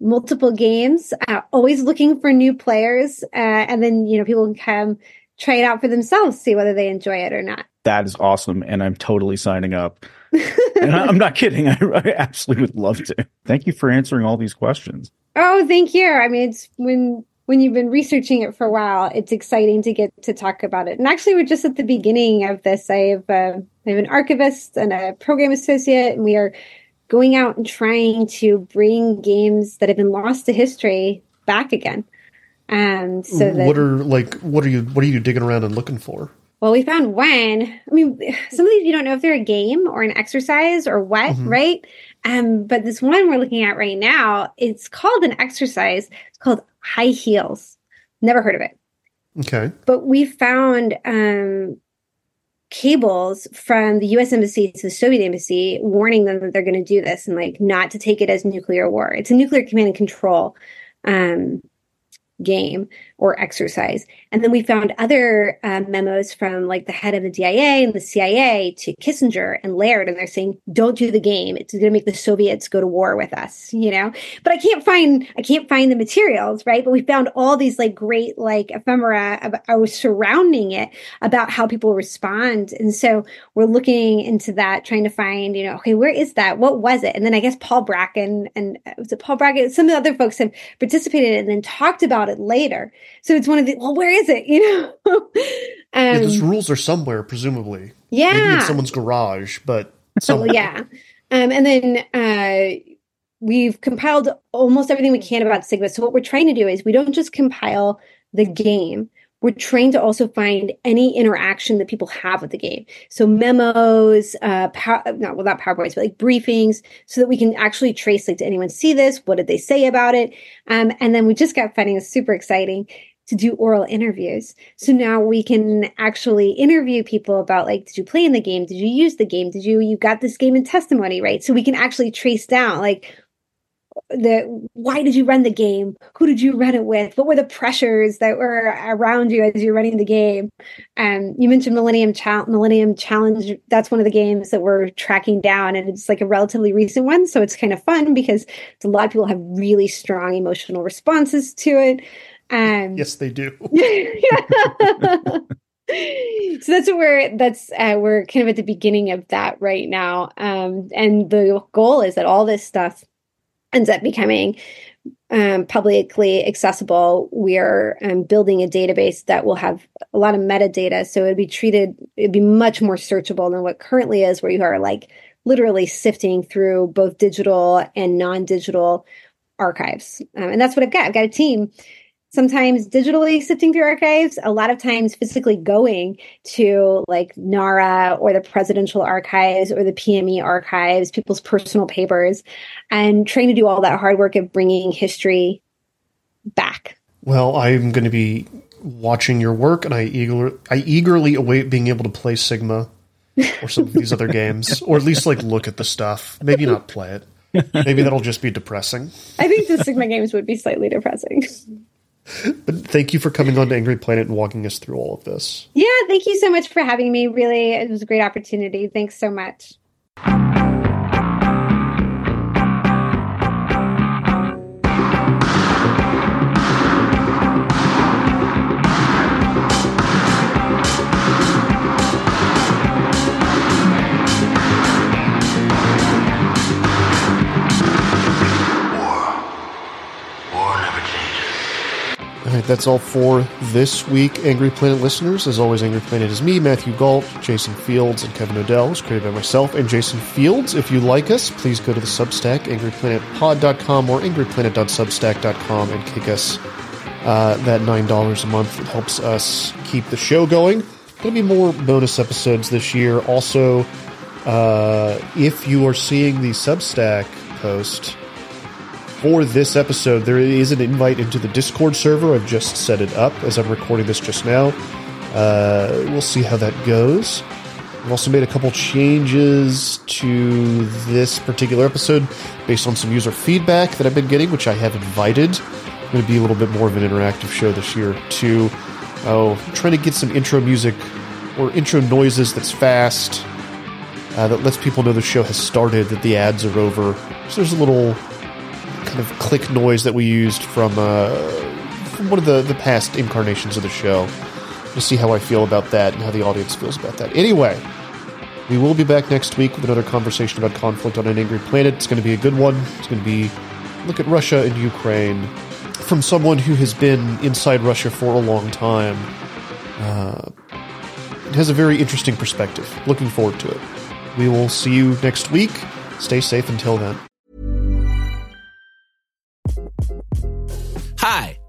Speaker 4: multiple games, uh, always looking for new players. Uh, and then, you know, people can come try it out for themselves, see whether they enjoy it or not.
Speaker 5: That is awesome. And I'm totally signing up. and I'm not kidding. I, I absolutely would love to. Thank you for answering all these questions.
Speaker 4: Oh, thank you. I mean, it's when when you've been researching it for a while, it's exciting to get to talk about it. And actually, we're just at the beginning of this. I have, uh, I have an archivist and a program associate, and we are going out and trying to bring games that have been lost to history back again. And so that,
Speaker 3: what are like what are you what are you digging around and looking for?
Speaker 4: Well, we found one. I mean, some of these you don't know if they're a game or an exercise or what, mm-hmm. right? Um, but this one we're looking at right now, it's called an exercise. It's called high heels. Never heard of it.
Speaker 3: Okay.
Speaker 4: But we found um, cables from the US embassy to the Soviet embassy warning them that they're going to do this and like not to take it as nuclear war. It's a nuclear command and control um, game or exercise. And then we found other uh, memos from like the head of the DIA and the CIA to Kissinger and Laird, and they're saying, "Don't do the game. It's going to make the Soviets go to war with us." You know, but I can't find I can't find the materials, right? But we found all these like great like ephemera about, I was surrounding it about how people respond, and so we're looking into that, trying to find, you know, okay, where is that? What was it? And then I guess Paul Bracken and uh, was it Paul Bracken? Some of the other folks have participated and then talked about it later. So it's one of the, well, where is it? You know? um,
Speaker 3: yeah, those rules are somewhere, presumably.
Speaker 4: Yeah.
Speaker 3: Maybe in someone's garage, but somewhere.
Speaker 4: yeah. Um, and then, uh, we've compiled almost everything we can about Sigma. So what we're trying to do is we don't just compile the game. We're trained to also find any interaction that people have with the game. So memos, uh, not well, PowerPoints, but like briefings, so that we can actually trace like, did anyone see this? What did they say about it? Um, and then we just got finding is super exciting to do oral interviews. So now we can actually interview people about like, did you play in the game? Did you use the game? Did you, you got this game in testimony, right? So we can actually trace down like, the why did you run the game? Who did you run it with? What were the pressures that were around you as you're running the game? Um you mentioned millennium Chal- millennium challenge. That's one of the games that we're tracking down and it's like a relatively recent one so it's kind of fun because a lot of people have really strong emotional responses to it. Um
Speaker 3: yes they do.
Speaker 4: So that's what we're that's uh, we're kind of at the beginning of that right now. Um and the goal is that all this stuff ends up becoming um, publicly accessible, we are um, building a database that will have a lot of metadata. So it'd be treated, it'd be much more searchable than what currently is, where you are like literally sifting through both digital and non digital archives. Um, and that's what I've got. I've got a team sometimes digitally sifting through archives, a lot of times physically going to like NARA or the presidential archives or the PME archives, people's personal papers, and trying to do all that hard work of bringing history back.
Speaker 3: Well, I'm going to be watching your work, and I eager I eagerly await being able to play Sigma or some of these other games, or at least like look at the stuff. Maybe not play it. Maybe that'll just be depressing.
Speaker 4: I think the Sigma games would be slightly depressing.
Speaker 3: But thank you for coming on to Angry Planet and walking us through all of this.
Speaker 4: Yeah, thank you so much for having me. Really, it was a great opportunity. Thanks so much.
Speaker 3: That's all for this week, Angry Planet listeners. As always, Angry Planet is me, Matthew Gault, Jason Fields, and Kevin Knodell. It's created by myself and Jason Fields. If you like us, please go to the Substack, angryplanetpod.com or angryplanet.substack.com and kick us uh, that $9 a month. It helps us keep the show going. Going to be more bonus episodes this year. Also, uh, if you are seeing the Substack post, for this episode, there is an invite into the Discord server. I've just set it up as I'm recording this just now. Uh, we'll see how that goes. I've also made a couple changes to this particular episode based on some user feedback that I've been getting, which I have invited. It's going to be a little bit more of an interactive show this year, too. Oh, I'm trying to get some intro music or intro noises that's fast, uh, that lets people know the show has started, that the ads are over. So there's a little kind of click noise that we used from, uh, from one of the, the past incarnations of the show to see how I feel about that and how the audience feels about that. Anyway, we will be back next week with another conversation about conflict on an angry planet. It's going to be a good one. It's going to be look at Russia and Ukraine from someone who has been inside Russia for a long time. Uh, it has a very interesting perspective. Looking forward to it. We will see you next week. Stay safe until then.